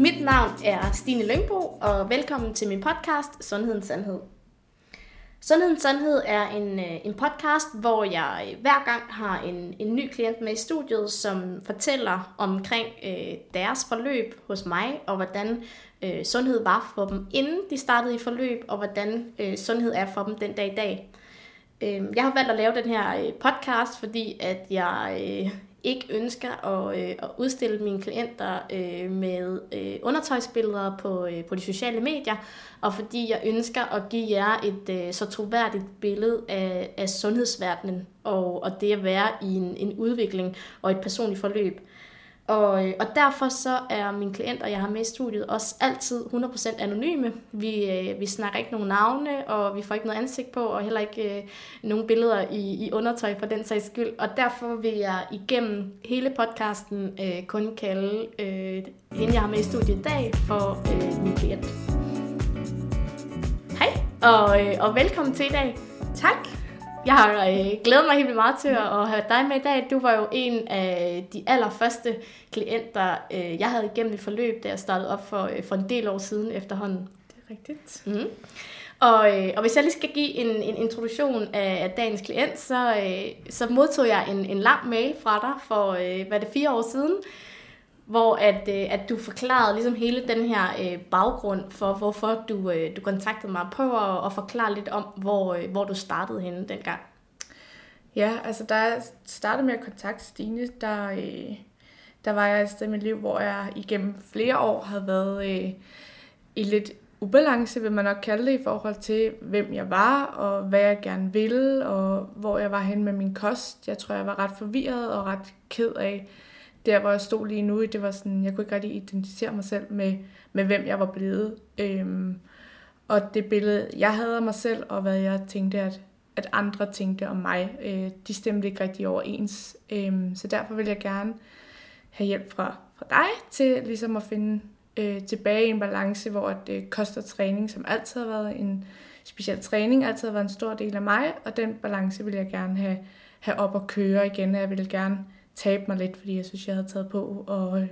Mit navn er Stine Lyngbo, og velkommen til min podcast Sundhedens Sandhed. Sundhedens Sandhed er en, øh, en podcast, hvor jeg øh, hver gang har en, en ny klient med i studiet, som fortæller omkring øh, deres forløb hos mig, og hvordan øh, sundhed var for dem, inden de startede i forløb, og hvordan øh, sundhed er for dem den dag i dag. Øh, jeg har valgt at lave den her podcast, fordi at jeg ikke ønsker at, øh, at udstille mine klienter øh, med øh, undertøjsbilleder på, øh, på de sociale medier, og fordi jeg ønsker at give jer et øh, så troværdigt billede af, af sundhedsverdenen og, og det at være i en, en udvikling og et personligt forløb. Og, øh, og derfor så er mine klienter, jeg har med i studiet, også altid 100% anonyme. Vi, øh, vi snakker ikke nogen navne, og vi får ikke noget ansigt på, og heller ikke øh, nogen billeder i, i undertøj for den sags skyld. Og derfor vil jeg igennem hele podcasten øh, kun kalde øh, hende, jeg har med i studiet i dag, for øh, min klient. Hej, og, øh, og velkommen til i dag. Tak. Jeg har øh, glædet mig helt meget til at, at have dig med i dag. Du var jo en af de allerførste klienter, øh, jeg havde igennem et forløb, da jeg startede op for, øh, for en del år siden efterhånden. Det er rigtigt. Mm. Og, øh, og hvis jeg lige skal give en, en introduktion af, af dagens klient, så, øh, så modtog jeg en, en lang mail fra dig for, øh, hvad det, fire år siden, hvor at, øh, at du forklarede ligesom hele den her øh, baggrund for, hvorfor du, øh, du kontaktede mig. på at, at forklare lidt om, hvor, øh, hvor du startede henne dengang. Ja, altså da jeg startede med at kontakte Stine, der, øh, der var jeg et sted i mit liv, hvor jeg igennem flere år havde været øh, i lidt ubalance, vil man nok kalde det, i forhold til, hvem jeg var, og hvad jeg gerne ville, og hvor jeg var hen med min kost. Jeg tror, jeg var ret forvirret og ret ked af, der hvor jeg stod lige nu, det var sådan, jeg kunne ikke rigtig identificere mig selv med, med hvem jeg var blevet. Øhm, og det billede, jeg havde af mig selv, og hvad jeg tænkte, at, at andre tænkte om mig, øh, de stemte ikke rigtig overens. Øhm, så derfor vil jeg gerne have hjælp fra, fra dig til ligesom at finde øh, tilbage i en balance, hvor at, øh, koster træning, som altid har været en speciel træning, altid har været en stor del af mig, og den balance vil jeg gerne have, have op og køre igen. Jeg vil gerne tabe mig lidt, fordi jeg synes, jeg havde taget på. Og øh,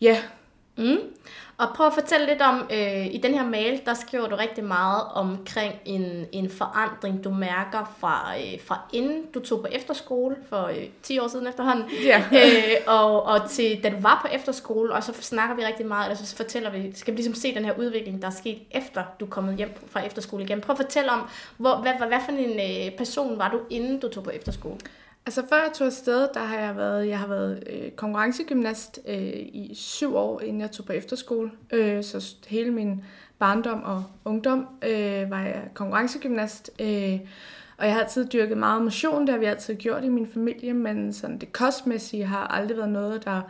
ja. Mm. Og prøv at fortælle lidt om, øh, i den her mail, der skriver du rigtig meget omkring en, en forandring, du mærker fra, øh, fra inden du tog på efterskole, for øh, 10 år siden efterhånden, ja. øh, og, og til da du var på efterskole, og så snakker vi rigtig meget, eller så fortæller vi, skal vi ligesom se den her udvikling, der er sket efter du er kommet hjem fra efterskole igen. Prøv at fortælle om, hvor, hvad, hvad, hvad for en øh, person var du, inden du tog på efterskole? Altså før jeg tog afsted, der har jeg været, jeg har været øh, konkurrencegymnast øh, i syv år, inden jeg tog på efterskole. Øh, så hele min barndom og ungdom øh, var jeg konkurrencegymnast. Øh, og jeg har altid dyrket meget motion, det har vi altid gjort i min familie, men sådan det kostmæssige har aldrig været noget, der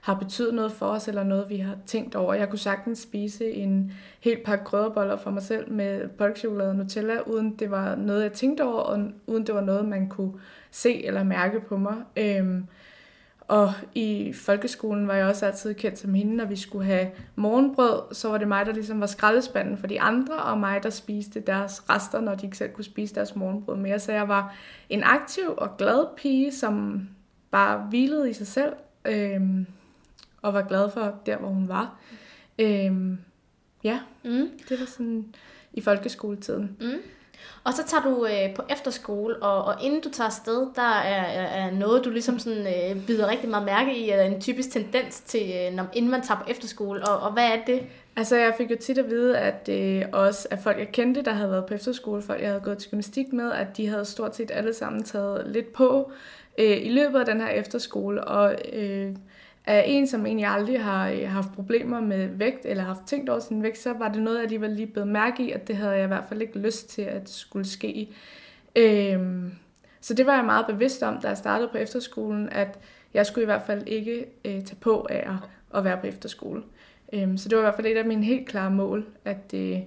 har betydet noget for os, eller noget, vi har tænkt over. Jeg kunne sagtens spise en helt pakke grødeboller for mig selv med polkchokolade og Nutella, uden det var noget, jeg tænkte over, og uden det var noget, man kunne se eller mærke på mig. Øhm, og i folkeskolen var jeg også altid kendt som hende, når vi skulle have morgenbrød, så var det mig, der ligesom var skraldespanden for de andre, og mig, der spiste deres rester, når de ikke selv kunne spise deres morgenbrød mere. Så jeg var en aktiv og glad pige, som bare hvilede i sig selv, øhm, og var glad for der, hvor hun var. Øhm, ja, mm. det var sådan i folkeskoletiden. Mm. Og så tager du øh, på efterskole, og, og inden du tager afsted, der er, er noget, du ligesom sådan, øh, bider rigtig meget mærke i, eller en typisk tendens til, øh, når, inden man tager på efterskole, og, og hvad er det? Altså, jeg fik jo tit at vide, at øh, også af folk, jeg kendte, der havde været på efterskole, folk, jeg havde gået til gymnastik med, at de havde stort set alle sammen taget lidt på øh, i løbet af den her efterskole, og øh, af en, som egentlig aldrig har øh, haft problemer med vægt, eller haft tænkt over sin vægt, så var det noget, jeg alligevel lige blevet mærke i, at det havde jeg i hvert fald ikke lyst til at skulle ske. Øhm, så det var jeg meget bevidst om, da jeg startede på efterskolen, at jeg skulle i hvert fald ikke øh, tage på af at, at være på efterskole. Øhm, så det var i hvert fald et af mine helt klare mål, at, øh,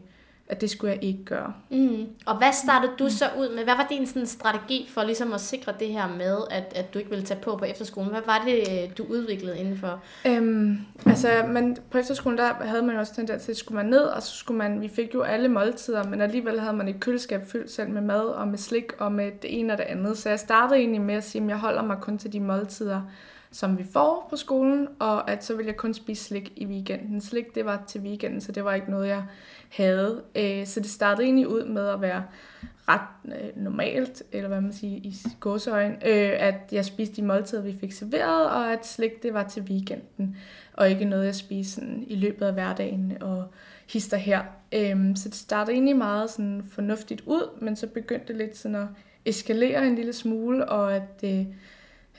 at det skulle jeg ikke gøre. Mm. Og hvad startede du så ud med? Hvad var din sådan, strategi for ligesom at sikre det her med, at, at du ikke ville tage på på efterskolen? Hvad var det, du udviklede indenfor? Øhm, altså, men på efterskolen, der havde man jo også tendens til, at skulle man ned, og så skulle man, vi fik jo alle måltider, men alligevel havde man et køleskab fyldt selv med mad og med slik og med det ene og det andet. Så jeg startede egentlig med at sige, at jeg holder mig kun til de måltider, som vi får på skolen, og at så ville jeg kun spise slik i weekenden. Slik, det var til weekenden, så det var ikke noget, jeg havde. Øh, så det startede egentlig ud med at være ret øh, normalt, eller hvad man siger, i gåseøjen, øh, at jeg spiste de måltider, vi fik serveret, og at slik, det var til weekenden, og ikke noget, jeg spiste sådan, i løbet af hverdagen og hister her. Øh, så det startede egentlig meget sådan fornuftigt ud, men så begyndte det lidt sådan at eskalere en lille smule, og at øh,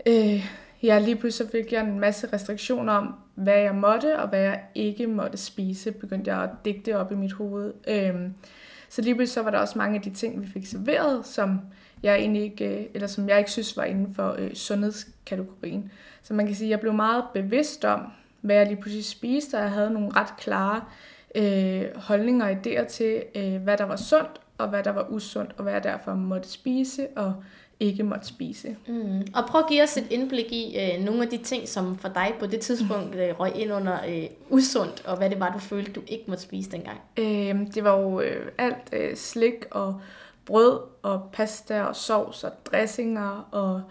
øh, ja, lige pludselig fik jeg en masse restriktioner om, hvad jeg måtte, og hvad jeg ikke måtte spise, begyndte jeg at digte op i mit hoved. Øhm, så lige pludselig så var der også mange af de ting, vi fik serveret, som jeg egentlig ikke, øh, eller som jeg ikke synes var inden for øh, sundhedskategorien. Så man kan sige, at jeg blev meget bevidst om, hvad jeg lige pludselig spiste, og jeg havde nogle ret klare øh, holdninger og idéer til, øh, hvad der var sundt, og hvad der var usundt, og hvad jeg derfor måtte spise, og ikke måtte spise. Mm. Og prøv at give os et indblik i øh, nogle af de ting, som for dig på det tidspunkt øh, røg ind under øh, usundt, og hvad det var, du følte, du ikke måtte spise dengang. Øh, det var jo øh, alt øh, slik og brød og pasta og sovs og dressinger og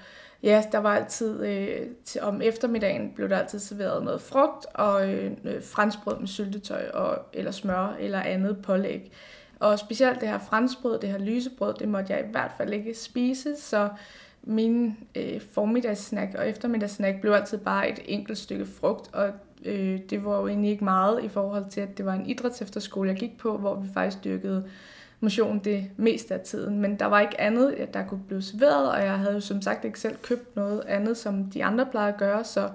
ja, der var altid, øh, til, om eftermiddagen blev der altid serveret noget frugt og øh, franskbrød med syltetøj og, eller smør eller andet pålæg. Og specielt det her franskbrød, det her lysebrød, det måtte jeg i hvert fald ikke spise, så min øh, formiddagssnack og eftermiddagssnack blev altid bare et enkelt stykke frugt, og øh, det var jo egentlig ikke meget i forhold til, at det var en idrætsefterskole, jeg gik på, hvor vi faktisk dyrkede motion det meste af tiden. Men der var ikke andet, der kunne blive serveret, og jeg havde jo som sagt ikke selv købt noget andet, som de andre plejede at gøre, så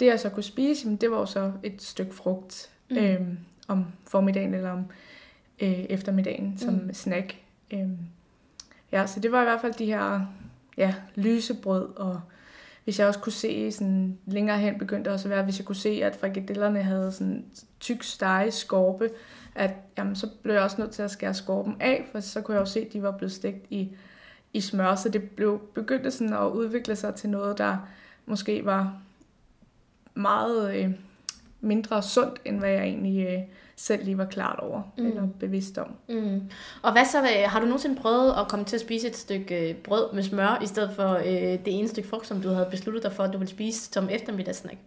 det jeg så kunne spise, jamen, det var jo så et stykke frugt mm. øhm, om formiddagen eller om øh, eftermiddagen som mm. snack. Øhm, ja, så det var i hvert fald de her ja, lysebrød, og hvis jeg også kunne se sådan længere hen, begyndte det også at være, hvis jeg kunne se, at frikadellerne havde sådan tyk stege skorpe, at jamen, så blev jeg også nødt til at skære skorpen af, for så kunne jeg jo se, at de var blevet stegt i, i smør, så det blev begyndte sådan at udvikle sig til noget, der måske var meget øh, mindre sundt, end hvad jeg egentlig øh, selv lige var klart over, mm. eller bevidst om. Mm. Og hvad så, har du nogensinde prøvet at komme til at spise et stykke øh, brød med smør, i stedet for øh, det ene stykke frugt, som du havde besluttet dig for, at du ville spise som eftermiddagssnack?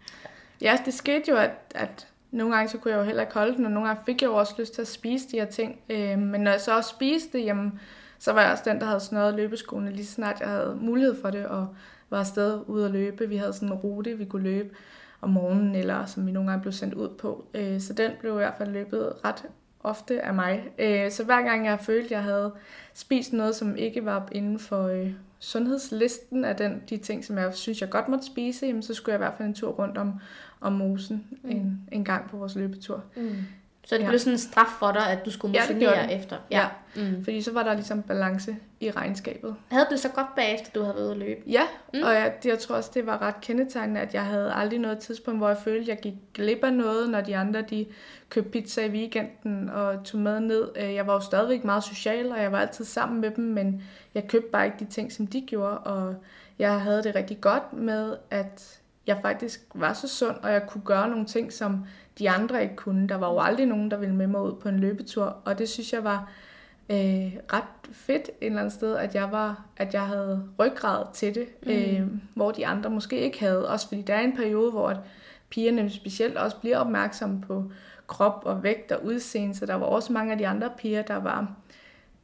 Ja, det skete jo, at, at nogle gange så kunne jeg jo heller ikke holde den, og nogle gange fik jeg jo også lyst til at spise de her ting. Øh, men når jeg så også spiste det, jamen, så var jeg også den, der havde snøret løbeskoene lige snart jeg havde mulighed for det, og var afsted ud at løbe. Vi havde sådan en rute, vi kunne løbe om morgenen, eller som vi nogle gange blev sendt ud på. Øh, så den blev i hvert fald løbet ret ofte af mig. Øh, så hver gang jeg følte, at jeg havde spist noget, som ikke var inden for øh, sundhedslisten af den, de ting, som jeg synes, jeg godt måtte spise, jamen, så skulle jeg i hvert fald en tur rundt om, om mosen mm. en, en gang på vores løbetur. Mm. Så det ja. blev sådan en straf for dig, at du skulle motionere ja, det efter? Ja, ja. Mm. fordi så var der ligesom balance i regnskabet. Havde du så godt bagefter, du havde været at løbe? Ja, mm. og jeg, jeg tror også, det var ret kendetegnende, at jeg havde aldrig noget tidspunkt, hvor jeg følte, at jeg gik glip af noget, når de andre de købte pizza i weekenden og tog med ned. Øh, jeg var jo stadigvæk meget social, og jeg var altid sammen med dem, men jeg købte bare ikke de ting, som de gjorde, og jeg havde det rigtig godt med, at jeg faktisk var så sund, og jeg kunne gøre nogle ting, som de andre ikke kunne. Der var jo aldrig nogen, der ville med mig ud på en løbetur, og det synes jeg var øh, ret fedt et eller andet sted, at jeg var, at jeg havde ryggrad til det, mm. øh, hvor de andre måske ikke havde. Også fordi der er en periode, hvor at pigerne specielt også bliver opmærksomme på krop og vægt og udseende, så der var også mange af de andre piger, der var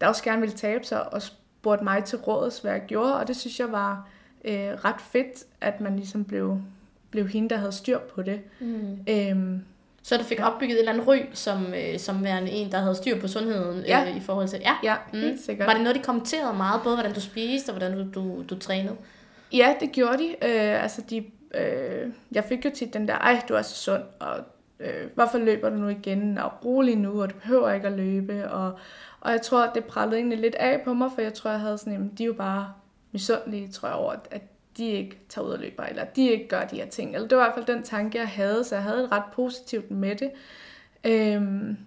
der også gerne ville tabe sig og spurgte mig til råds, hvad jeg gjorde, og det synes jeg var øh, ret fedt, at man ligesom blev, blev hende, der havde styr på det. Mm. Øhm, så du fik opbygget et eller andet ry, som, øh, som værende en, der havde styr på sundheden ja. øh, i forhold til... Ja, ja mm. helt sikkert. Var det noget, de kommenterede meget, både hvordan du spiste og hvordan du, du, du trænede? Ja, det gjorde de. Øh, altså, de øh, jeg fik jo tit den der, ej, du er så sund, og øh, hvorfor løber du nu igen, og rolig nu, og du behøver ikke at løbe, og, og jeg tror, det prallede egentlig lidt af på mig, for jeg tror, jeg havde sådan, jamen, de er jo bare misundelige, tror jeg, over, at de ikke tager ud og løber, eller de ikke gør de her ting. Eller det var i hvert fald den tanke, jeg havde, så jeg havde det ret positivt med det. Øhm,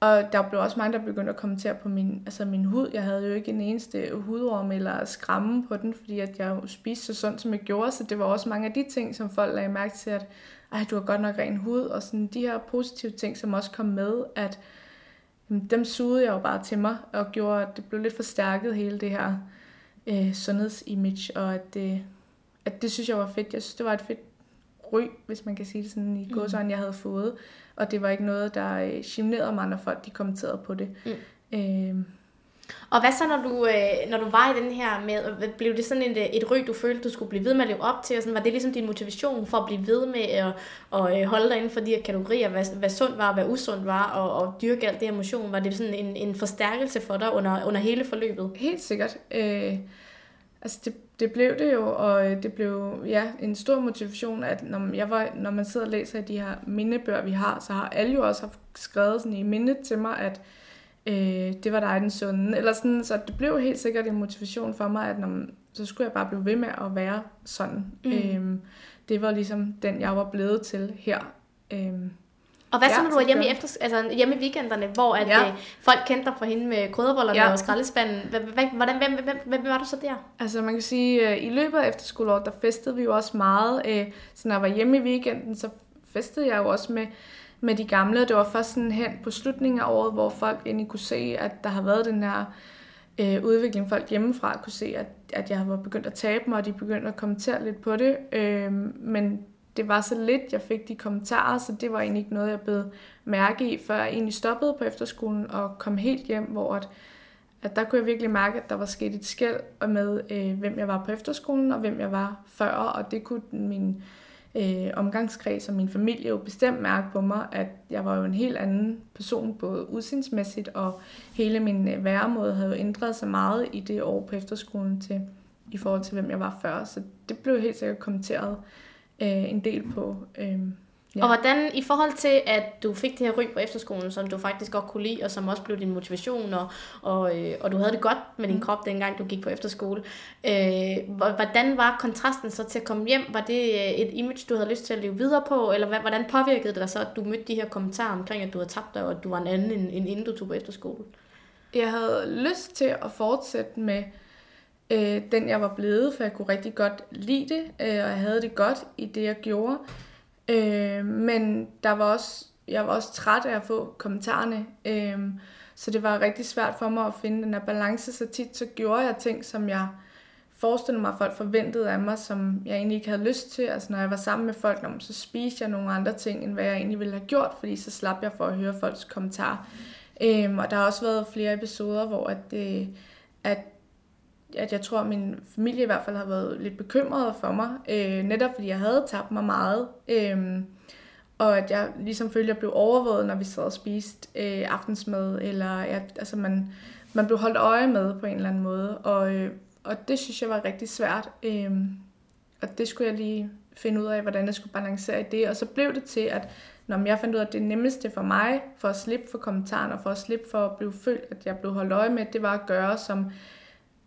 og der blev også mange, der begyndte at kommentere på min, altså min hud. Jeg havde jo ikke en eneste hudorm eller skramme på den, fordi at jeg spiste så sundt, som jeg gjorde. Så det var også mange af de ting, som folk lagde mærke til, at Ej, du har godt nok ren hud. Og sådan de her positive ting, som også kom med, at dem sugede jeg jo bare til mig, og gjorde, at det blev lidt forstærket hele det her øh, sundhedsimage, og at det, at det synes jeg var fedt. Jeg synes, det var et fedt ry, hvis man kan sige det sådan i mm. godsøjne, jeg havde fået. Og det var ikke noget, der øh, generede mig, når folk de kommenterede på det. Mm. Øh, og hvad så, når du, øh, når du var i den her med, blev det sådan et, øh, et ryg, du følte, du skulle blive ved med at leve op til? Og sådan, var det ligesom din motivation for at blive ved med at, at øh, holde dig inden for de her kategorier, hvad, hvad sundt var, hvad usundt var, og, og dyrke alt det her motion? Var det sådan en, en forstærkelse for dig under, under hele forløbet? Helt sikkert. Øh, altså det, det blev det jo, og øh, det blev ja, en stor motivation, at når, jeg var, når man sidder og læser i de her mindebøger, vi har, så har alle jo også haft skrevet sådan i mindet til mig, at øh, det var dig den sunde. Eller sådan, så det blev helt sikkert en motivation for mig, at når, så skulle jeg bare blive ved med at være sådan. Mm. Øh, det var ligesom den, jeg var blevet til her. Øh, og hvad ja, så, når du er hjemme i, efter, altså hjemme i weekenderne, hvor at, ja. øh, folk kendte dig for hende med krydderbollerne ja. og skraldespanden? Hvordan, hvem, hvem, hvem, hvem var du så der? Altså man kan sige, øh, i løbet af efterskoleåret, der festede vi jo også meget. Øh, så når jeg var hjemme i weekenden, så festede jeg jo også med med de gamle. Det var først sådan hen på slutningen af året, hvor folk egentlig kunne se, at der har været den her øh, udvikling. Folk hjemmefra kunne se, at, at jeg var begyndt at tabe mig, og de begyndte at kommentere lidt på det. Øh, men det var så lidt, jeg fik de kommentarer, så det var egentlig ikke noget, jeg blev mærke i, før jeg egentlig stoppede på efterskolen og kom helt hjem, hvor at, at der kunne jeg virkelig mærke, at der var sket et skæld med, øh, hvem jeg var på efterskolen, og hvem jeg var før, og det kunne min øh, omgangskreds og min familie jo bestemt mærke på mig, at jeg var jo en helt anden person, både udsindsmæssigt og hele min øh, væremåde havde jo ændret sig meget i det år på efterskolen til, i forhold til, hvem jeg var før. Så det blev helt sikkert kommenteret øh, en del på. Øh, Ja. Og hvordan, i forhold til, at du fik det her ryg på efterskolen, som du faktisk godt kunne lide, og som også blev din motivation, og, og, øh, og du havde det godt med din mm. krop, dengang du gik på efterskole. Øh, hvordan var kontrasten så til at komme hjem? Var det øh, et image, du havde lyst til at leve videre på, eller hvordan påvirkede det dig så, at du mødte de her kommentarer omkring, at du havde tabt dig, og at du var en anden, end, end inden du tog på efterskole? Jeg havde lyst til at fortsætte med øh, den, jeg var blevet, for jeg kunne rigtig godt lide det, øh, og jeg havde det godt i det, jeg gjorde. Øh, men der var også, jeg var også træt af at få kommentarerne, øh, så det var rigtig svært for mig at finde den her balance. Så tit så gjorde jeg ting, som jeg forestillede mig, at folk forventede af mig, som jeg egentlig ikke havde lyst til. Altså når jeg var sammen med folk, så spiste jeg nogle andre ting, end hvad jeg egentlig ville have gjort, fordi så slap jeg for at høre folks kommentarer. Øhm, og der har også været flere episoder, hvor at, øh, at at jeg tror, at min familie i hvert fald har været lidt bekymret for mig, øh, netop fordi jeg havde tabt mig meget. Øh, og at jeg ligesom følte, at jeg blev overvåget, når vi sad og spiste øh, aftensmad, eller ja, altså man, man blev holdt øje med på en eller anden måde. Og, øh, og det synes jeg var rigtig svært. Øh, og det skulle jeg lige finde ud af, hvordan jeg skulle balancere i det. Og så blev det til, at når jeg fandt ud af, at det nemmeste for mig, for at slippe for kommentaren, og for at slippe for at blive følt, at jeg blev holdt øje med, det var at gøre, som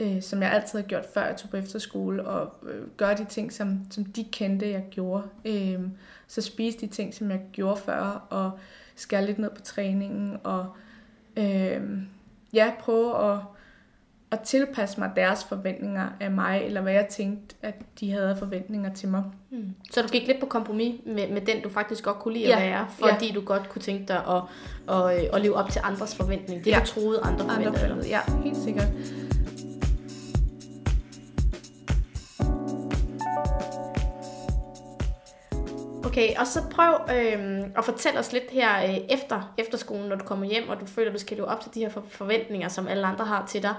øh, som jeg altid har gjort, før jeg tog på efterskole, og øh, gøre de ting, som, som de kendte, jeg gjorde. Øh, så spise de ting, som jeg gjorde før, og skære lidt ned på træningen, og øh, ja, prøve at, at tilpasse mig deres forventninger af mig, eller hvad jeg tænkte, at de havde forventninger til mig. Mm. Så du gik lidt på kompromis med, med den, du faktisk godt kunne lide ja. at være, fordi ja. du godt kunne tænke dig at, at, at, leve op til andres forventninger. Det ja. du troede, andre forventede. Andre ja, helt sikkert. Okay, og så prøv øh, at fortælle os lidt her øh, efter efterskolen, når du kommer hjem, og du føler, at du skal leve op til de her forventninger, som alle andre har til dig.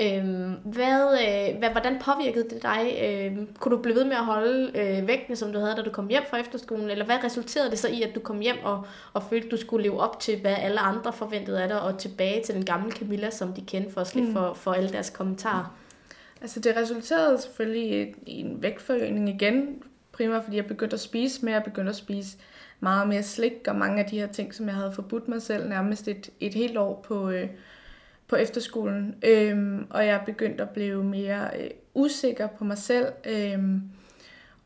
Øh, hvad, øh, hvad, hvordan påvirkede det dig? Øh, kunne du blive ved med at holde øh, vægtene, som du havde, da du kom hjem fra efterskolen? Eller hvad resulterede det så i, at du kom hjem og, og følte, du skulle leve op til, hvad alle andre forventede af dig, og tilbage til den gamle Camilla, som de kendte for at slippe mm. for, for alle deres kommentarer? Altså det resulterede selvfølgelig i, i en vægtforøgning igen, primært fordi jeg begyndte at spise mere, jeg begyndte at spise meget mere slik, og mange af de her ting, som jeg havde forbudt mig selv nærmest et, et helt år på, øh, på efterskolen. Øhm, og jeg begyndte at blive mere øh, usikker på mig selv. Øhm,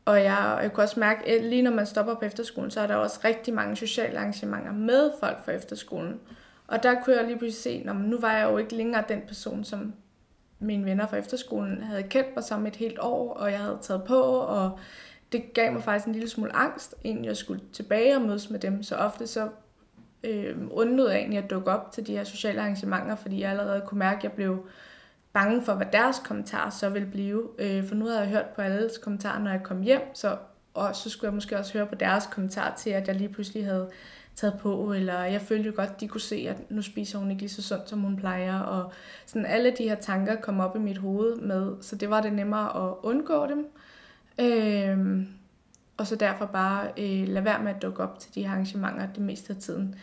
og jeg, jeg kunne også mærke, at lige når man stopper på efterskolen, så er der også rigtig mange sociale arrangementer med folk fra efterskolen. Og der kunne jeg lige pludselig se, at nu var jeg jo ikke længere den person, som mine venner fra efterskolen havde kendt mig som et helt år, og jeg havde taget på, og det gav mig faktisk en lille smule angst, inden jeg skulle tilbage og mødes med dem. Så ofte så øh, undlod jeg egentlig at dukke op til de her sociale arrangementer, fordi jeg allerede kunne mærke, at jeg blev bange for, hvad deres kommentarer så ville blive. Øh, for nu havde jeg hørt på alles kommentarer, når jeg kom hjem, så, og så skulle jeg måske også høre på deres kommentarer til, at jeg lige pludselig havde taget på, eller jeg følte jo godt, de kunne se, at nu spiser hun ikke lige så sundt, som hun plejer, og sådan alle de her tanker kom op i mit hoved med, så det var det nemmere at undgå dem. Øhm, og så derfor bare øh, lade være med at dukke op til de her arrangementer det meste af tiden.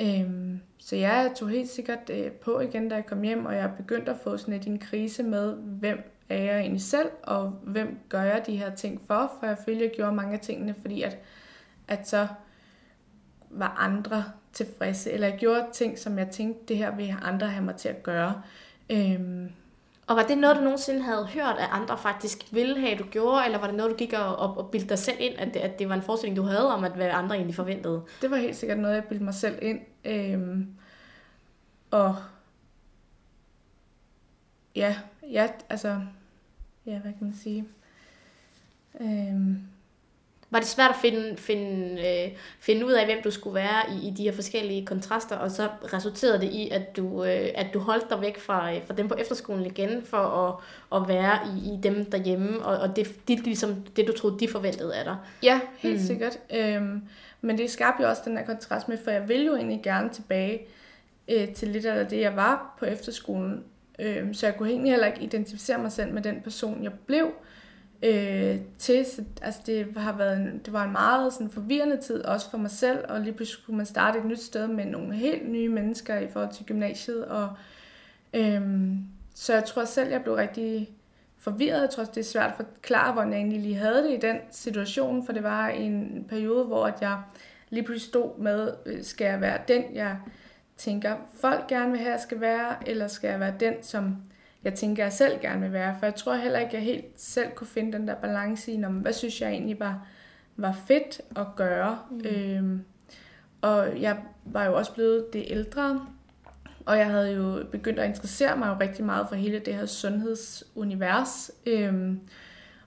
Øhm, så jeg tog helt sikkert øh, på igen, da jeg kom hjem, og jeg begyndte at få sådan lidt en krise med, hvem er jeg egentlig selv, og hvem gør jeg de her ting for, for jeg følte, jeg gjorde mange af tingene, fordi at, at så var andre tilfredse, eller jeg gjorde ting, som jeg tænkte, det her vil andre have mig til at gøre. Øhm, og var det noget, du nogensinde havde hørt, at andre faktisk ville have, du gjorde, eller var det noget, du gik og, og, og bildte dig selv ind, at det, at det var en forestilling, du havde om, at hvad andre egentlig forventede? Det var helt sikkert noget, jeg bildte mig selv ind. Øhm, og ja, ja, altså, ja, hvad kan man sige? Øhm, var det svært at finde, finde, øh, finde ud af, hvem du skulle være i, i de her forskellige kontraster, og så resulterede det i, at du, øh, at du holdt dig væk fra, øh, fra dem på efterskolen igen, for at, at være i, i dem derhjemme, og, og det, det, ligesom, det, du troede, de forventede af dig. Ja, helt mm. sikkert. Øhm, men det skabte jo også den her kontrast med, for jeg vil jo egentlig gerne tilbage øh, til lidt af det, jeg var på efterskolen. Øh, så jeg kunne egentlig heller ikke identificere mig selv med den person, jeg blev øh, til. Så, altså det har været en, det var en meget sådan, forvirrende tid, også for mig selv, og lige pludselig skulle man starte et nyt sted med nogle helt nye mennesker i forhold til gymnasiet. Og, øh, så jeg tror selv, jeg blev rigtig forvirret. Jeg tror også, det er svært at forklare, hvordan jeg egentlig lige havde det i den situation, for det var en periode, hvor jeg lige pludselig stod med, øh, skal jeg være den, jeg tænker, folk gerne vil have, jeg skal være, eller skal jeg være den, som jeg tænker, jeg selv gerne vil være. For jeg tror heller ikke, jeg helt selv kunne finde den der balance i, hvad synes jeg egentlig var, var fedt at gøre. Mm. Øhm, og jeg var jo også blevet det ældre, og jeg havde jo begyndt at interessere mig jo rigtig meget for hele det her sundhedsunivers. Øhm,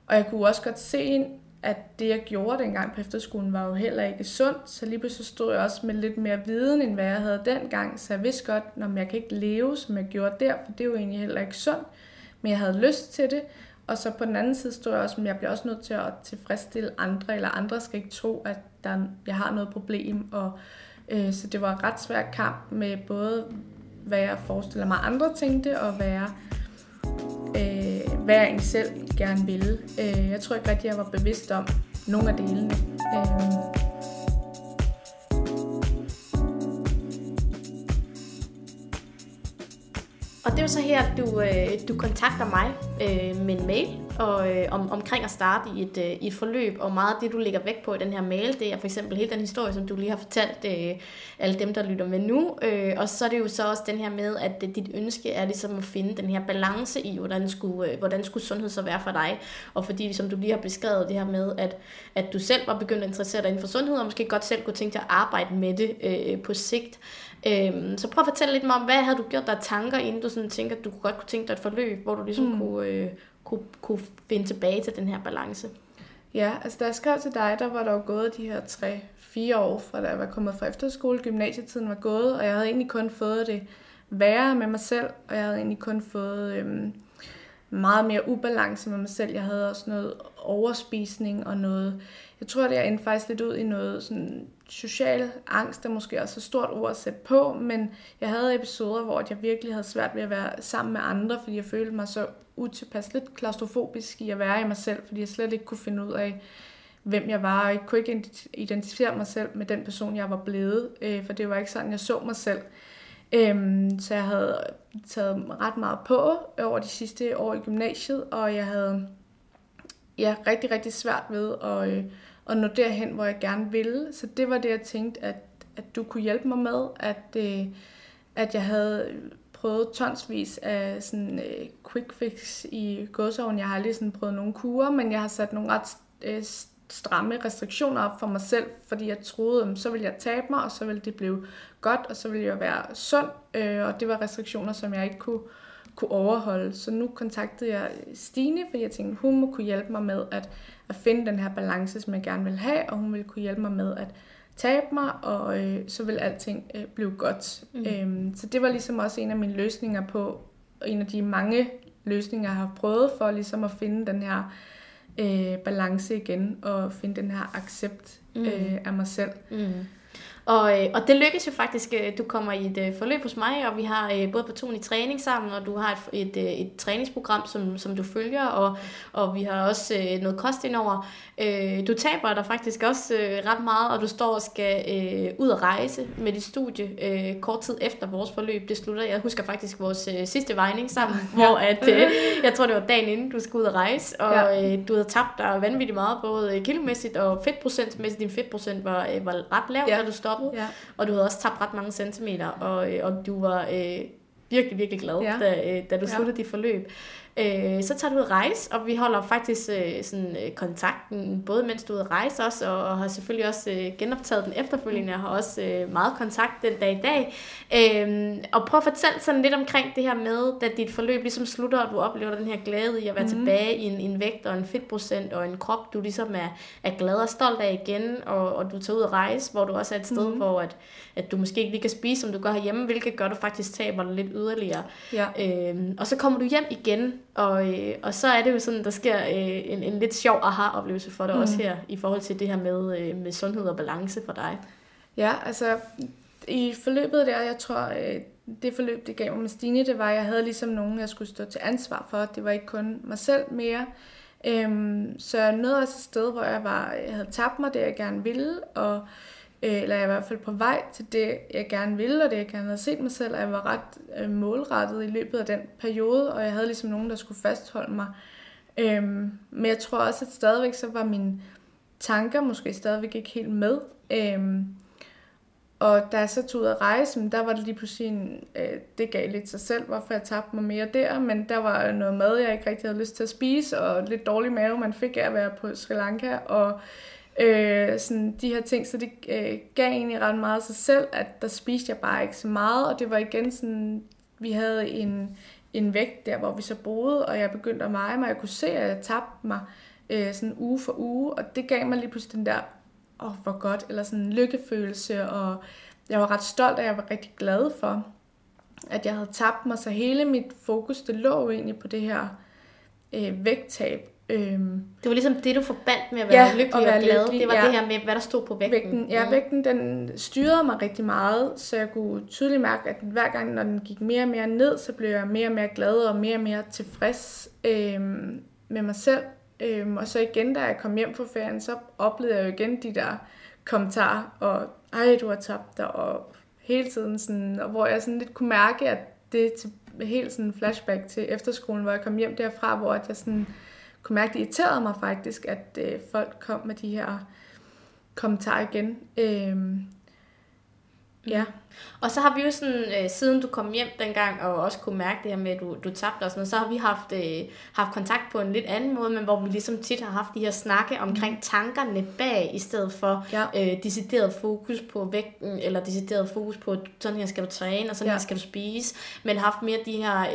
og jeg kunne også godt se, at det, jeg gjorde dengang på efterskolen, var jo heller ikke sundt. Så lige pludselig stod jeg også med lidt mere viden, end hvad jeg havde dengang. Så jeg vidste godt, når jeg kan ikke leve, som jeg gjorde der, for det er jo egentlig heller ikke sundt. Men jeg havde lyst til det. Og så på den anden side stod jeg også, at jeg bliver også nødt til at tilfredsstille andre, eller andre skal ikke tro, at der, jeg har noget problem. Og, øh, så det var en ret svær kamp med både, hvad jeg forestiller mig andre tænkte, og hvad jeg øh, hvad jeg egentlig selv gerne ville. Øh, jeg tror ikke rigtig, jeg var bevidst om nogle af delene. Øh, og det er jo så her, du, øh, du kontakter mig øh, med en mail og, øh, om, omkring at starte i et, øh, i et forløb, og meget af det, du lægger vægt på i den her mail, det er for eksempel hele den historie, som du lige har fortalt øh, alle dem, der lytter med nu, øh, og så er det jo så også den her med, at øh, dit ønske er ligesom at finde den her balance i, hvordan skulle, øh, hvordan skulle sundhed så være for dig, og fordi som du lige har beskrevet det her med, at, at du selv var begyndt at interessere dig inden for sundhed, og måske godt selv kunne tænke dig at arbejde med det øh, på sigt. Øhm, så prøv at fortælle lidt mig om, hvad havde du gjort der tanker, inden du sådan tænker, at du godt kunne tænke dig et forløb, hvor du ligesom mm. kunne, øh, kunne, kunne finde tilbage til den her balance? Ja, altså da jeg skrev til dig, der var der jo gået de her tre, fire år, fra da jeg var kommet fra efterskole, gymnasietiden var gået, og jeg havde egentlig kun fået det værre med mig selv, og jeg havde egentlig kun fået øhm, meget mere ubalance med mig selv. Jeg havde også noget overspisning og noget, jeg tror, det er endte faktisk lidt ud i noget sådan social angst, der måske også er et stort ord at sætte på, men jeg havde episoder, hvor jeg virkelig havde svært ved at være sammen med andre, fordi jeg følte mig så utilpas, lidt klaustrofobisk i at være i mig selv, fordi jeg slet ikke kunne finde ud af, hvem jeg var, og jeg kunne ikke identificere mig selv med den person, jeg var blevet, øh, for det var ikke sådan, jeg så mig selv. Øhm, så jeg havde taget ret meget på over de sidste år i gymnasiet, og jeg havde ja, rigtig, rigtig svært ved at, øh, at nå derhen, hvor jeg gerne ville. Så det var det, jeg tænkte, at, at du kunne hjælpe mig med, at, øh, at jeg havde prøvet tonsvis af sådan øh, quick fix i gåsovn. Jeg har aldrig sådan prøvet nogle kurer, men jeg har sat nogle ret øh, stramme restriktioner op for mig selv, fordi jeg troede, at så ville jeg tabe mig, og så ville det blive godt, og så ville jeg være sund, øh, og det var restriktioner, som jeg ikke kunne, kunne overholde. Så nu kontaktede jeg Stine, fordi jeg tænkte, hun må kunne hjælpe mig med at, at finde den her balance, som jeg gerne vil have, og hun ville kunne hjælpe mig med at tabe mig, og øh, så vil alting øh, blive godt. Mm. Øhm, så det var ligesom også en af mine løsninger på, en af de mange løsninger, jeg har prøvet for ligesom at finde den her øh, balance igen, og finde den her accept mm. øh, af mig selv. Mm. Og, øh, og det lykkes jo faktisk. Øh, du kommer i et øh, forløb hos mig, og vi har øh, både personlig træning sammen, og du har et, et, et træningsprogram, som, som du følger, og, og vi har også øh, noget kost indover. Øh, du taber dig faktisk også øh, ret meget, og du står og skal øh, ud og rejse med dit studie øh, kort tid efter vores forløb. Det slutter. Jeg husker faktisk vores øh, sidste vejning sammen, ja. hvor at, øh, jeg tror det var dagen inden, du skulle ud og rejse, og ja. øh, du havde tabt dig vanvittigt meget, både kilomæssigt og fedtprocentmæssigt. Din fedtprocent var, øh, var ret lav, ja. da du stoppede, ja. og du havde også tabt ret mange centimeter, og, øh, og du var... Øh, virkelig, virkelig glad, ja. da, øh, da du sluttede ja. dit forløb. Øh, så tager du ud at rejse, og vi holder faktisk øh, sådan, øh, kontakten, både mens du er ude at rejse også, og, og har selvfølgelig også øh, genoptaget den efterfølgende, og har også øh, meget kontakt den dag i dag. Øh, og prøv at fortælle sådan lidt omkring det her med, da dit forløb ligesom slutter, og du oplever den her glæde i at være mm. tilbage i en, en vægt og en fedtprocent og en krop, du ligesom er, er glad og stolt af igen, og, og du tager ud at rejse, hvor du også er et sted, mm. hvor at, at du måske ikke lige kan spise, som du gør herhjemme, hvilket gør, at du faktisk taber lidt yderligere. Ja. Øh, og så kommer du hjem igen, og, øh, og så er det jo sådan, der sker øh, en, en lidt sjov aha-oplevelse for dig mm. også her, i forhold til det her med, øh, med sundhed og balance for dig. Ja, altså i forløbet der, jeg tror, øh, det forløb, det gav mig med Stine, det var, at jeg havde ligesom nogen, jeg skulle stå til ansvar for. Det var ikke kun mig selv mere. Øhm, så jeg nåede også et sted, hvor jeg, var, jeg havde tabt mig det, jeg gerne ville, og Øh, eller jeg er i hvert fald på vej til det, jeg gerne ville, og det, jeg gerne havde set mig selv, og jeg var ret øh, målrettet i løbet af den periode, og jeg havde ligesom nogen, der skulle fastholde mig. Øhm, men jeg tror også, at stadigvæk så var mine tanker måske stadigvæk ikke helt med. Øhm, og da jeg så tog ud at rejse, der var det lige pludselig en, øh, det gav lidt sig selv, hvorfor jeg tabte mig mere der, men der var noget mad, jeg ikke rigtig havde lyst til at spise, og lidt dårlig mave, man fik af at være på Sri Lanka, og Øh, sådan de her ting, så det øh, gav egentlig ret meget sig selv, at der spiste jeg bare ikke så meget, og det var igen sådan, vi havde en, en vægt der, hvor vi så boede, og jeg begyndte at veje mig, jeg kunne se, at jeg tabte mig øh, sådan uge for uge, og det gav mig lige pludselig den der, åh, oh, hvor godt, eller sådan en lykkefølelse, og jeg var ret stolt, og jeg var rigtig glad for, at jeg havde tabt mig, så hele mit fokus, det lå egentlig på det her øh, vægttab, Øhm, det var ligesom det, du forbandt med at være ja, lykkelig og, være og glad. Lykkelig, det var ja. det her med, hvad der stod på vægten. vægten ja, mm. vægten den styrede mig rigtig meget, så jeg kunne tydeligt mærke, at hver gang, når den gik mere og mere ned, så blev jeg mere og mere glad og mere og mere tilfreds øhm, med mig selv. Øhm, og så igen, da jeg kom hjem fra ferien, så oplevede jeg jo igen de der kommentarer, og ej, du har tabt dig, og hele tiden sådan, og hvor jeg sådan lidt kunne mærke, at det til helt sådan flashback til efterskolen, hvor jeg kom hjem derfra, hvor jeg sådan kunne mærke, det irriterede mig faktisk, at øh, folk kom med de her kommentarer igen. Øh, ja. Mm. Og så har vi jo sådan, øh, siden du kom hjem dengang, og også kunne mærke det her med, at du, du tabte og sådan noget, så har vi haft, øh, haft kontakt på en lidt anden måde, men hvor vi ligesom tit har haft de her snakke omkring tankerne bag, i stedet for ja. øh, decideret fokus på vægten, eller decideret fokus på, sådan her skal du træne, og sådan ja. her skal du spise, men haft mere de her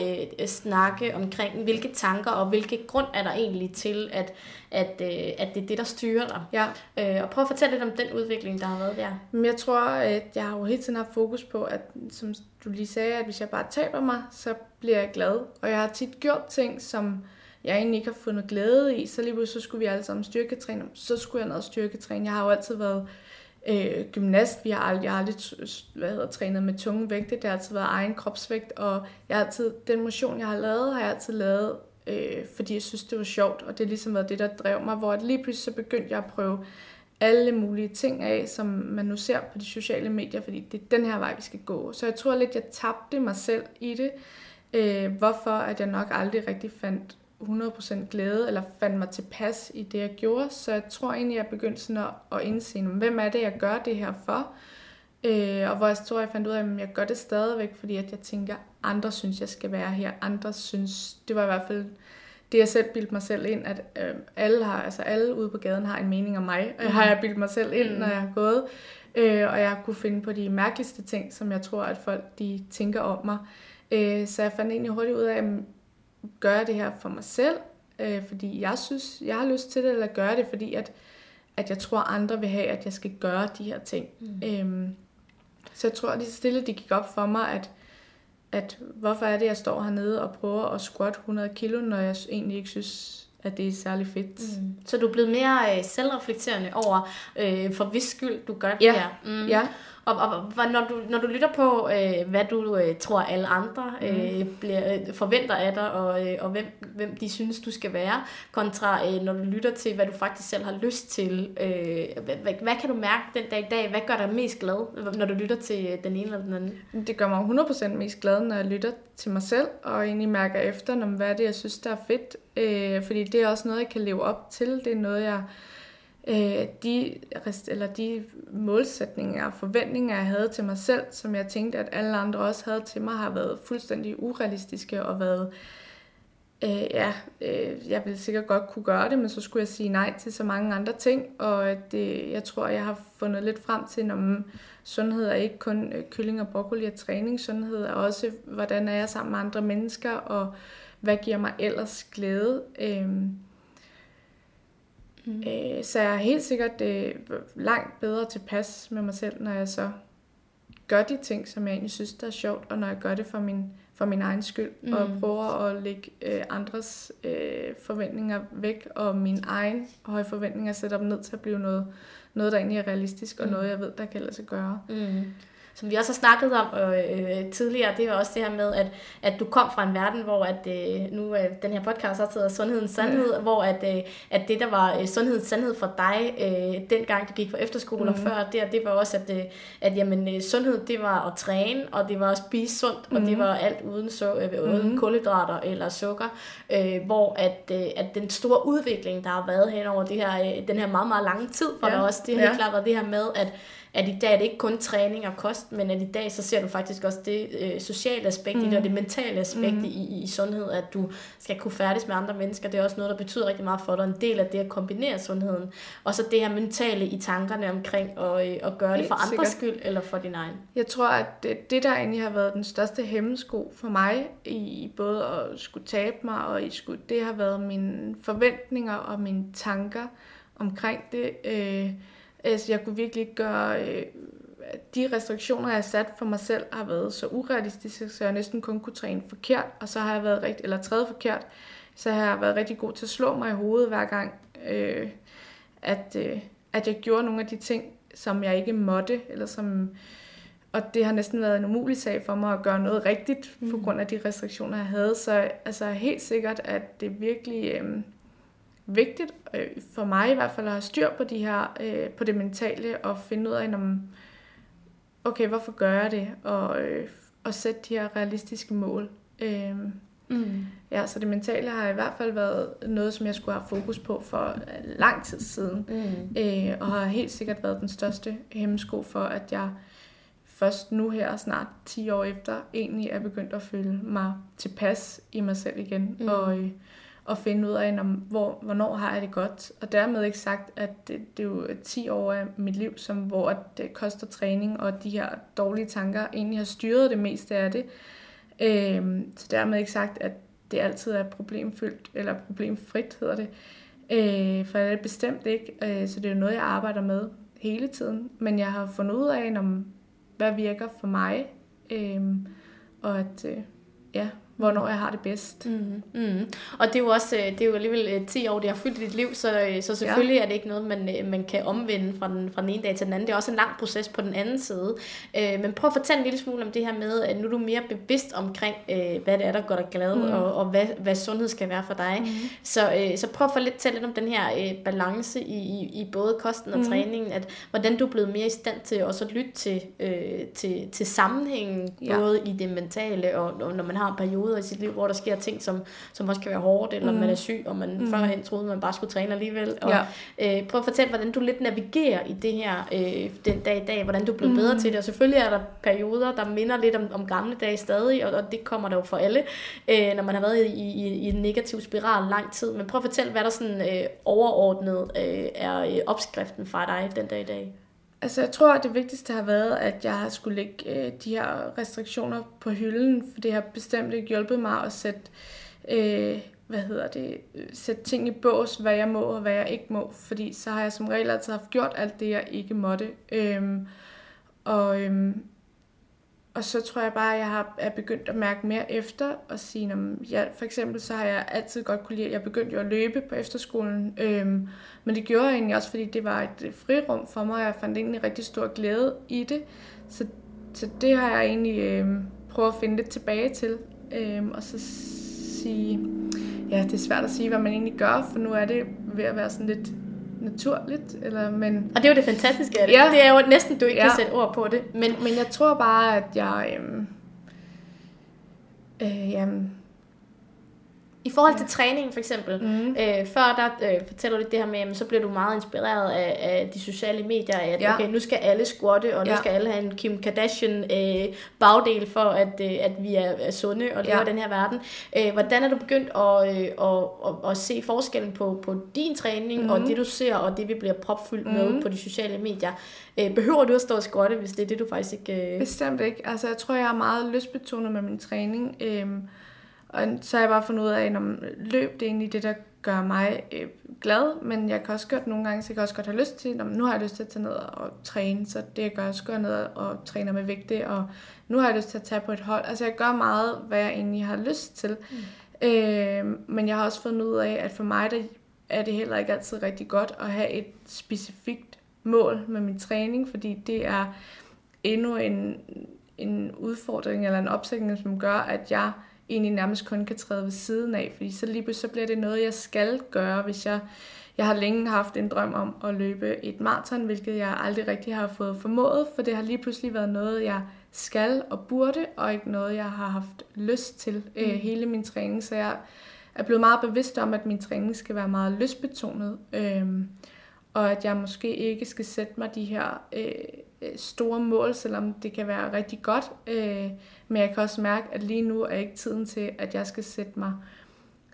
øh, snakke omkring, hvilke tanker og hvilke grund er der egentlig til, at, at, øh, at det er det, der styrer dig. Ja. Øh, og prøv at fortælle lidt om den udvikling, der har været der. Men jeg tror, at jeg har jo hele tiden haft fokus fokus på, at som du lige sagde, at hvis jeg bare taber mig, så bliver jeg glad. Og jeg har tit gjort ting, som jeg egentlig ikke har fundet glæde i, så lige pludselig så skulle vi alle sammen styrketræne, så skulle jeg noget styrketræne. Jeg har jo altid været øh, gymnast, vi har aldrig, jeg har aldrig hvad hedder, trænet med tunge vægte, det har altid været egen kropsvægt, og jeg har altid, den motion, jeg har lavet, har jeg altid lavet, øh, fordi jeg synes, det var sjovt, og det har ligesom været det, der drev mig, hvor lige pludselig så begyndte jeg at prøve alle mulige ting af, som man nu ser på de sociale medier, fordi det er den her vej, vi skal gå. Så jeg tror lidt, jeg tabte mig selv i det, øh, hvorfor at jeg nok aldrig rigtig fandt 100% glæde, eller fandt mig tilpas i det, jeg gjorde. Så jeg tror egentlig, jeg begyndte sådan at, at indse, hvem er det, jeg gør det her for? Øh, og hvor jeg tror, jeg fandt ud af, at jeg gør det stadigvæk, fordi at jeg tænker, andre synes, jeg skal være her. Andre synes, det var i hvert fald det jeg selv bildte mig selv ind, at øh, alle har, altså alle ude på gaden har en mening om mig, og mm. har jeg bildt mig selv ind, mm. når jeg har gået, øh, og jeg kunne finde på de mærkeligste ting, som jeg tror, at folk de tænker om mig. Øh, så jeg fandt egentlig hurtigt ud af, at gøre det her for mig selv, øh, fordi jeg synes, jeg har lyst til det, eller gøre det, fordi at, at jeg tror, andre vil have, at jeg skal gøre de her ting. Mm. Øh, så jeg tror, at så stille, det gik op for mig, at at hvorfor er det, jeg står hernede og prøver at squat 100 kilo, når jeg egentlig ikke synes, at det er særlig fedt. Mm. Så du er blevet mere øh, selvreflekterende over, øh, for hvis skyld du gør det Ja. her. Mm. Ja, Og, og, når, du, når du lytter på, øh, hvad du øh, tror alle andre øh, bliver, øh, forventer af dig, og, øh, og hvem, hvem de synes, du skal være, kontra øh, når du lytter til, hvad du faktisk selv har lyst til. Øh, hvad, hvad, hvad kan du mærke den dag i dag? Hvad gør dig mest glad, når du lytter til øh, den ene eller den anden? det gør mig 100% mest glad, når jeg lytter til mig selv, og egentlig mærker efter, når, hvad er det, jeg synes, der er fedt. Øh, fordi det er også noget, jeg kan leve op til. Det er noget, jeg... Øh, de, eller de målsætninger og forventninger, jeg havde til mig selv, som jeg tænkte, at alle andre også havde til mig, har været fuldstændig urealistiske og været Øh, ja, øh, jeg ville sikkert godt kunne gøre det, men så skulle jeg sige nej til så mange andre ting, og det, jeg tror, jeg har fundet lidt frem til, når man, sundhed er ikke kun øh, kylling og broccoli og træning, sundhed er også, hvordan er jeg sammen med andre mennesker, og hvad giver mig ellers glæde. Øh, mm. øh, så jeg er helt sikkert øh, langt bedre tilpas med mig selv, når jeg så gør de ting, som jeg egentlig synes, der er sjovt, og når jeg gør det for min for min egen skyld, mm. og prøver at lægge øh, andres øh, forventninger væk, og min egen høje forventninger sætter dem ned til at blive noget, noget der egentlig er realistisk, og Mm. noget, jeg ved, der kan lade sig gøre. Mm. Som vi også har snakket om øh, tidligere, det var også det her med, at, at du kom fra en verden, hvor at, øh, nu øh, den her podcast også hedder Sundhedens Sandhed, ja. hvor at, øh, at det, der var øh, sundhedens sandhed for dig, øh, dengang du gik på efterskole mm. og før der, det var også, at, øh, at jamen, øh, sundhed, det var at træne, og det var at spise sundt, mm. og det var alt uden, så, øh, uden Mhm. kulhydrater eller sukker, øh, hvor at, øh, at den store udvikling, der har været hen over det her, øh, den her meget, meget lange tid, for Ja. dig også, det har helt Ja. klart været det her med, at at i dag er det ikke kun træning og kost, men at i dag så ser du faktisk også det øh, sociale aspekt mm. i det, og det mentale aspekt mm. i, i sundhed, at du skal kunne færdes med andre mennesker. Det er også noget, der betyder rigtig meget for dig. En del af det at kombinere sundheden. Og så det her mentale i tankerne omkring at, øh, at gøre det Helt for andres sikkert. skyld eller for din egen. Jeg tror, at det, det, der egentlig har været den største hemmesko for mig, i både at skulle tabe mig, og i skulle, det har været mine forventninger og mine tanker omkring det. Øh, altså, jeg kunne virkelig ikke gøre... Øh, de restriktioner, jeg har sat for mig selv, har været så urealistiske, så jeg næsten kun kunne træne forkert, og så har jeg været rigtig, eller træde forkert, så har jeg været rigtig god til at slå mig i hovedet hver gang, øh, at, øh, at jeg gjorde nogle af de ting, som jeg ikke måtte, eller som og det har næsten været en umulig sag for mig at gøre noget rigtigt, mm. på grund af de restriktioner, jeg havde. Så altså, helt sikkert, at det virkelig øh, vigtigt, øh, for mig i hvert fald, at have styr på, de her, øh, på det mentale, og finde ud af, om, okay, hvorfor gør jeg det, og, øh, og sætte de her realistiske mål. Øh, Mm. ja, så det mentale har i hvert fald været noget, som jeg skulle have fokus på for øh, lang tid siden. Mm. Øh, og har helt sikkert været den største hemmesko for, at jeg først nu her, snart 10 år efter, egentlig er begyndt at føle mig tilpas i mig selv igen. Mm. Mm. Og, at finde ud af, når, hvor, hvornår har jeg det godt. Og dermed ikke sagt, at det, det er jo 10 år af mit liv, som, hvor det koster træning, og de her dårlige tanker egentlig har styret det meste af det. Øhm, så dermed ikke sagt, at det altid er problemfyldt, eller problemfrit hedder det. Øh, for det er bestemt ikke, øh, så det er jo noget, jeg arbejder med hele tiden. Men jeg har fundet ud af, om, hvad virker for mig, øh, og at, øh, ja, hvornår jeg har det bedst. Mm, mm. Og det er jo også øh, det er jo alligevel øh, 10 år, det har fyldt i dit liv, så, øh, så selvfølgelig ja. er det ikke noget, man, øh, man kan omvende fra den, fra den ene dag til den anden. Det er også en lang proces på den anden side. Øh, men prøv at fortælle en lille smule om det her med, at nu er du mere bevidst omkring, øh, hvad det er, der gør dig glad, mm. og, og hvad, hvad sundhed skal være for dig. Mm. Så, øh, så prøv at fortælle lidt om den her øh, balance i, i, i både kosten og mm. træningen, at hvordan du er blevet mere i stand til også at lytte til, øh, til, til sammenhængen, Ja. både i det mentale, og, og når man har perioder i sit liv, hvor der sker ting, som, som også kan være hårdt, eller mm. man er syg, og man mm. førhen troede, man bare skulle træne alligevel. Og, Ja. øh, prøv at fortælle, hvordan du lidt navigerer i det her øh, den dag i dag, hvordan du er blevet mm. bedre til det. Og selvfølgelig er der perioder, der minder lidt om, om gamle dage stadig, og, og det kommer der jo for alle, øh, når man har været i, i, i en negativ spiral lang tid. Men prøv at fortælle, hvad der sådan øh, overordnet øh, er øh, opskriften fra dig den dag i dag. Altså, jeg tror, at det vigtigste har været, at jeg har skulle lægge øh, de her restriktioner på hylden, for det har bestemt ikke hjulpet mig at sætte, øh, hvad hedder det, øh, sætte ting i bås, hvad jeg må og hvad jeg ikke må, fordi så har jeg som regel altid haft gjort alt det, jeg ikke måtte. Øhm, og, øhm, og så tror jeg bare, at jeg har, er begyndt at mærke mere efter og sige, om ja, for eksempel så har jeg altid godt kunne lide, at jeg begyndte jo at løbe på efterskolen, øhm, men det gjorde jeg egentlig også, fordi det var et frirum for mig, og jeg fandt egentlig rigtig stor glæde i det. Så, så det har jeg egentlig øhm, prøvet at finde lidt tilbage til, øhm, og så sige, ja, det er svært at sige, hvad man egentlig gør, for nu er det ved at være sådan lidt naturligt. Eller, men, og det er jo det fantastiske af det. Ja. Det er jo næsten, du ikke ja. kan sætte ord på det. Men, men jeg tror bare, at jeg... Øhm, øh, jamen, i forhold til ja. træning for eksempel, mm. øh, før der øh, fortæller du det her med, jamen, så bliver du meget inspireret af, af de sociale medier, at ja. okay, nu skal alle squatte, og nu ja. skal alle have en Kim Kardashian øh, bagdel for, at, øh, at vi er, er sunde og lever ja. den her verden. Øh, hvordan er du begyndt at, øh, at, at, at se forskellen på, på din træning, mm. og det du ser, og det vi bliver propfyldt mm. med på de sociale medier? Øh, behøver du at stå og squatte, hvis det er det, du faktisk ikke... Øh... Bestemt ikke. Altså, jeg tror, jeg er meget lystbetonet med min træning. Øh, og så har jeg bare fundet ud af, at løb det er egentlig det, der gør mig øh, glad, men jeg kan også godt nogle gange, så jeg kan også godt have lyst til, nu har jeg lyst til at tage ned og træne, så det jeg gør også gå ned og træne med vægte, og nu har jeg lyst til at tage på et hold. Altså jeg gør meget, hvad jeg egentlig har lyst til. Mm. Øh, men jeg har også fundet ud af, at for mig der er det heller ikke altid rigtig godt at have et specifikt mål med min træning, fordi det er endnu en, en udfordring eller en opsætning, som gør, at jeg egentlig nærmest kun kan træde ved siden af, fordi så lige pludselig så bliver det noget, jeg skal gøre, hvis jeg... Jeg har længe haft en drøm om at løbe et maraton, hvilket jeg aldrig rigtig har fået formået, for det har lige pludselig været noget, jeg skal og burde, og ikke noget, jeg har haft lyst til øh, mm. hele min træning. Så jeg er blevet meget bevidst om, at min træning skal være meget lystbetonet, øh, og at jeg måske ikke skal sætte mig de her øh, Øh, store mål, selvom det kan være rigtig godt. Øh, men jeg kan også mærke, at lige nu er ikke tiden til, at jeg skal sætte mig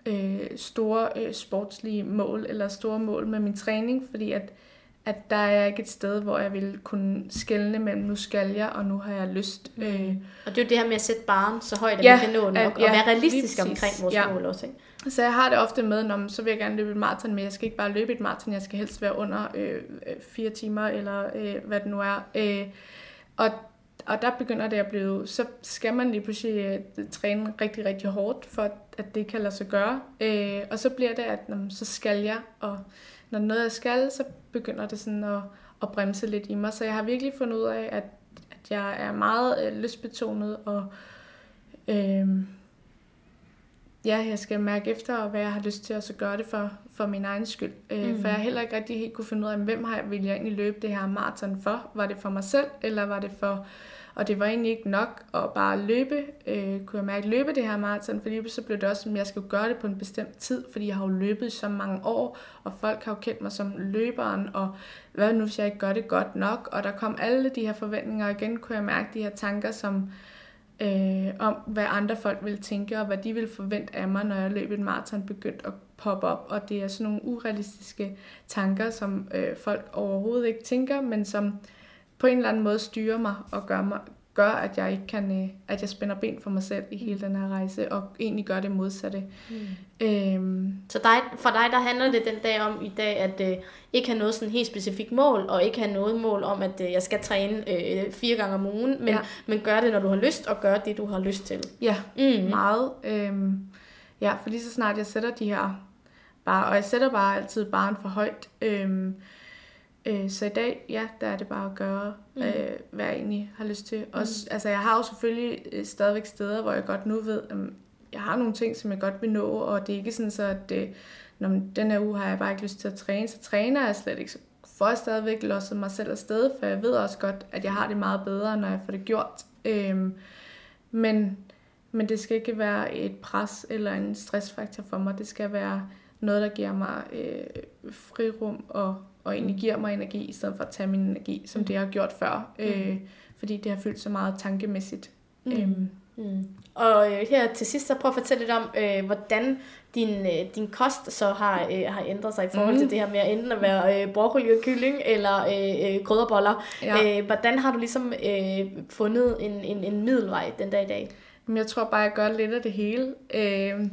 øh, store øh, sportslige mål eller store mål med min træning, fordi at, at der er ikke et sted, hvor jeg vil kunne skelne mellem, nu skal jeg, og nu har jeg lyst. Mm. Øh. Og det er jo det her med at sætte barn så højt, at ja, vi kan nå den, og, ja, og være realistisk omkring vores ja. mål også. Ikke? Så jeg har det ofte med, når så vil jeg gerne løbe et maraton, men jeg skal ikke bare løbe et maraton, jeg skal helst være under øh, øh, fire timer, eller øh, hvad det nu er. Øh, og, og der begynder det at blive, så skal man lige pludselig øh, træne rigtig, rigtig hårdt, for at det kan lade sig gøre. Øh, og så bliver det, at når, så skal jeg, og når noget jeg skal, så begynder det sådan at, at bremse lidt i mig. Så jeg har virkelig fundet ud af, at, at jeg er meget øh, lystbetonet, og øh, ja, jeg skal mærke efter, hvad jeg har lyst til, at så gøre det for, for min egen skyld. Øh, mm. For jeg heller ikke rigtig helt kunne finde ud af, hvem har jeg, ville jeg egentlig løbe det her maraton for? Var det for mig selv, eller var det for... Og det var egentlig ikke nok at bare løbe, øh, kunne jeg mærke, løbe det her maraton, fordi så blev det også, at jeg skulle gøre det på en bestemt tid, fordi jeg har jo løbet i så mange år, og folk har jo kendt mig som løberen, og hvad nu, hvis jeg ikke gør det godt nok? Og der kom alle de her forventninger, og igen kunne jeg mærke de her tanker, som øh, om, hvad andre folk vil tænke, og hvad de vil forvente af mig, når jeg løb et maraton, begyndt at poppe op. Og det er sådan nogle urealistiske tanker, som øh, folk overhovedet ikke tænker, men som på en eller anden måde styrer mig og gør, mig, gør at jeg ikke kan, øh, at jeg spænder ben for mig selv i hele den her rejse, og egentlig gør det modsatte. Mm. Øhm. Så dig, for dig, der handler det den dag om i dag, at øh, ikke have noget sådan helt specifikt mål, og ikke have noget mål om, at øh, jeg skal træne øh, fire gange om ugen, men, ja. men gør det, når du har lyst, og gør det, du har lyst til. Ja, mm. meget. Øhm, ja, for lige så snart jeg sætter de her bare, og jeg sætter bare altid barn for højt, øhm, Øh, så i dag, ja, der er det bare at gøre, mm. øh, hvad jeg egentlig har lyst til. Mm. Også, altså, jeg har jo selvfølgelig øh, stadigvæk steder, hvor jeg godt nu ved, at jeg har nogle ting, som jeg godt vil nå, og det er ikke sådan så, at det, når den her uge har jeg bare ikke lyst til at træne, så træner jeg slet ikke. Så får jeg stadigvæk losset mig selv afsted, for jeg ved også godt, at jeg har det meget bedre, når jeg får det gjort. Øhm, men, men det skal ikke være et pres eller en stressfaktor for mig. Det skal være noget, der giver mig øh, frirum og og egentlig giver mig energi, i stedet for at tage min energi, som det har gjort før. Mm. Øh, fordi det har følt så meget tankemæssigt. Mm. Øhm. Mm. Og øh, her til sidst, så prøv at fortælle lidt om, øh, hvordan din, øh, din kost så har, øh, har ændret sig i forhold mm. til det her med at enten at være øh, broccoli og kylling eller øh, øh, krydderboller. Ja. Øh, hvordan har du ligesom øh, fundet en, en, en middelvej den dag i dag? Jeg tror bare, jeg gør lidt af det hele. Øh,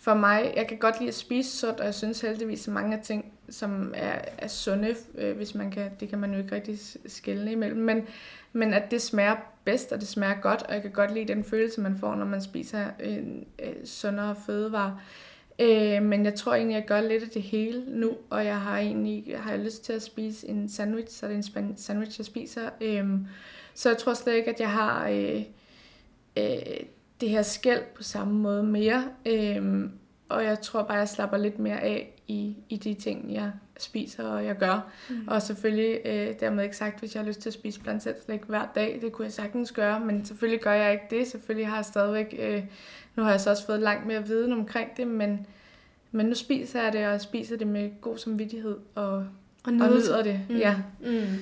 for mig, jeg kan godt lide at spise sundt, og jeg synes heldigvis, at mange af ting, som er, er sunde, øh, hvis man kan, det kan man jo ikke rigtig skille imellem, men, men at det smager bedst, og det smager godt, og jeg kan godt lide den følelse, man får, når man spiser en øh, sundere fødevare. Øh, men jeg tror egentlig, jeg gør lidt af det hele nu, og jeg har egentlig har jeg lyst til at spise en sandwich, så det er en sandwich, jeg spiser. Øh, så jeg tror slet ikke, at jeg har øh, øh, det her skæld på samme måde mere. Øh, og jeg tror bare, jeg slapper lidt mere af i, i de ting, jeg spiser og jeg gør. Mm. Og selvfølgelig, øh, dermed ikke sagt, hvis jeg har lyst til at spise blandt selv slik hver dag, det kunne jeg sagtens gøre, men selvfølgelig gør jeg ikke det. Selvfølgelig har jeg stadigvæk, øh, nu har jeg så også fået langt mere viden omkring det, men, men nu spiser jeg det, og jeg spiser det med god samvittighed og, og, nyder, og nyder det. Mm. Ja. Mm.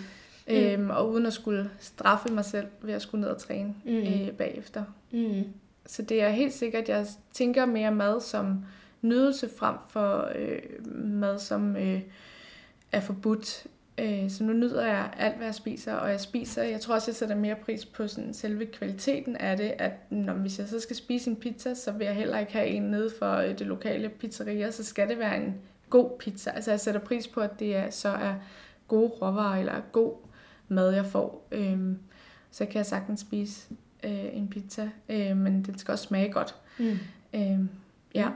Øhm, og uden at skulle straffe mig selv ved at skulle ned og træne mm. øh, bagefter. Mm. Så det er helt sikkert, at jeg tænker mere mad som nydelse frem for øh, mad, som øh, er forbudt. Øh, så nu nyder jeg alt, hvad jeg spiser, og jeg spiser, jeg tror også, jeg sætter mere pris på sådan selve kvaliteten af det, at når, hvis jeg så skal spise en pizza, så vil jeg heller ikke have en nede for øh, det lokale pizzeria, så skal det være en god pizza. Altså jeg sætter pris på, at det er, så er gode råvarer, eller god mad, jeg får. Øh, så kan jeg sagtens spise øh, en pizza, øh, men den skal også smage godt. Mm. Øh, ja.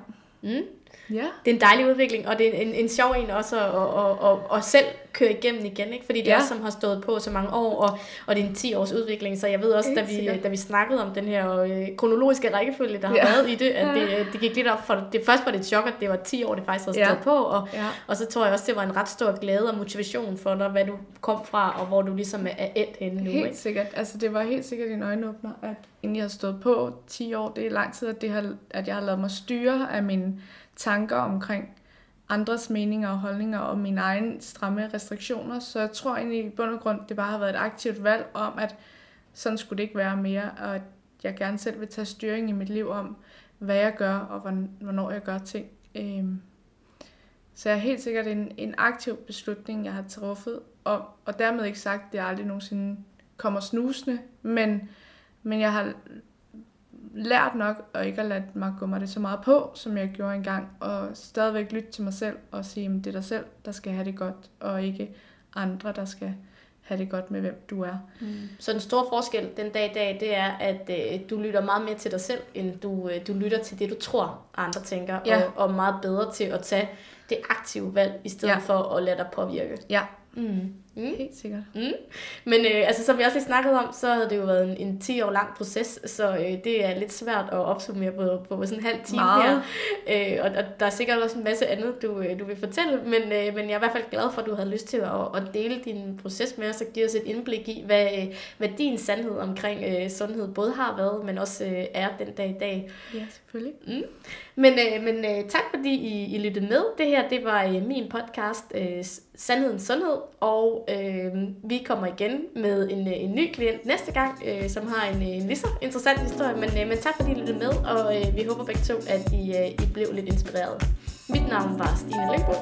Mm. Ja. Det er en dejlig udvikling, og det er en, en sjov en også at, at, at, at, at selv køre igennem igen, ikke? fordi det er ja. også, som har stået på så mange år, og, og det er en 10 års udvikling, så jeg ved også, da vi, da vi snakkede om den her øh, kronologiske rækkefølge, der har ja. været i det, at det, det gik lidt op for det. Først var det et chok, at det var 10 år, det faktisk havde stået ja. på, og, ja. og så tror jeg også, det var en ret stor glæde og motivation for dig, hvad du kom fra, og hvor du ligesom er endt henne nu. Helt ikke? sikkert. Altså det var helt sikkert en øjenåbner, at inden jeg har stået på 10 år, det er lang tid, at, det har, at jeg har lavet mig styre af mine tanker omkring andres meninger og holdninger og mine egne stramme restriktioner. Så jeg tror egentlig i bund og grund, det bare har været et aktivt valg om, at sådan skulle det ikke være mere, og at jeg gerne selv vil tage styring i mit liv om, hvad jeg gør og hvornår jeg gør ting. Øhm, så jeg er helt sikkert en, en aktiv beslutning, jeg har truffet, og, og dermed ikke sagt, at det aldrig nogensinde kommer snusende, men, men jeg har lært nok, og ikke at lade mig gå mig det så meget på, som jeg gjorde engang, og stadigvæk lytte til mig selv og sige, at det er dig selv, der skal have det godt, og ikke andre, der skal have det godt med, hvem du er. Mm. Så den store forskel den dag i dag, det er, at øh, du lytter meget mere til dig selv, end du, øh, du lytter til det, du tror, andre tænker, ja. og, og meget bedre til at tage det aktive valg, i stedet ja. for at lade dig påvirke. Ja, Mm. Mm. Helt sikkert. Mm. Men øh, altså, som vi også lige snakket om, så havde det jo været en, en 10 år lang proces, så øh, det er lidt svært at opsummere på, på sådan en halv time Meget. her. Øh, og, og der er sikkert også en masse andet, du, øh, du vil fortælle, men, øh, men jeg er i hvert fald glad for, at du havde lyst til at, at dele din proces med os og give os et indblik i, hvad, øh, hvad din sandhed omkring øh, sundhed både har været, men også øh, er den dag i dag. Ja, selvfølgelig. Mm. Men, øh, men øh, tak fordi I, I lyttede med. Det her, det var øh, min podcast, øh, Sandhedens Sundhed, og øh, vi kommer igen med en, øh, en ny klient næste gang, øh, som har en, øh, en lige så interessant historie. Men, øh, men tak fordi I lyttede med, og øh, vi håber begge to, at I, øh, I blev lidt inspireret. Mit navn var Stine Lindbo.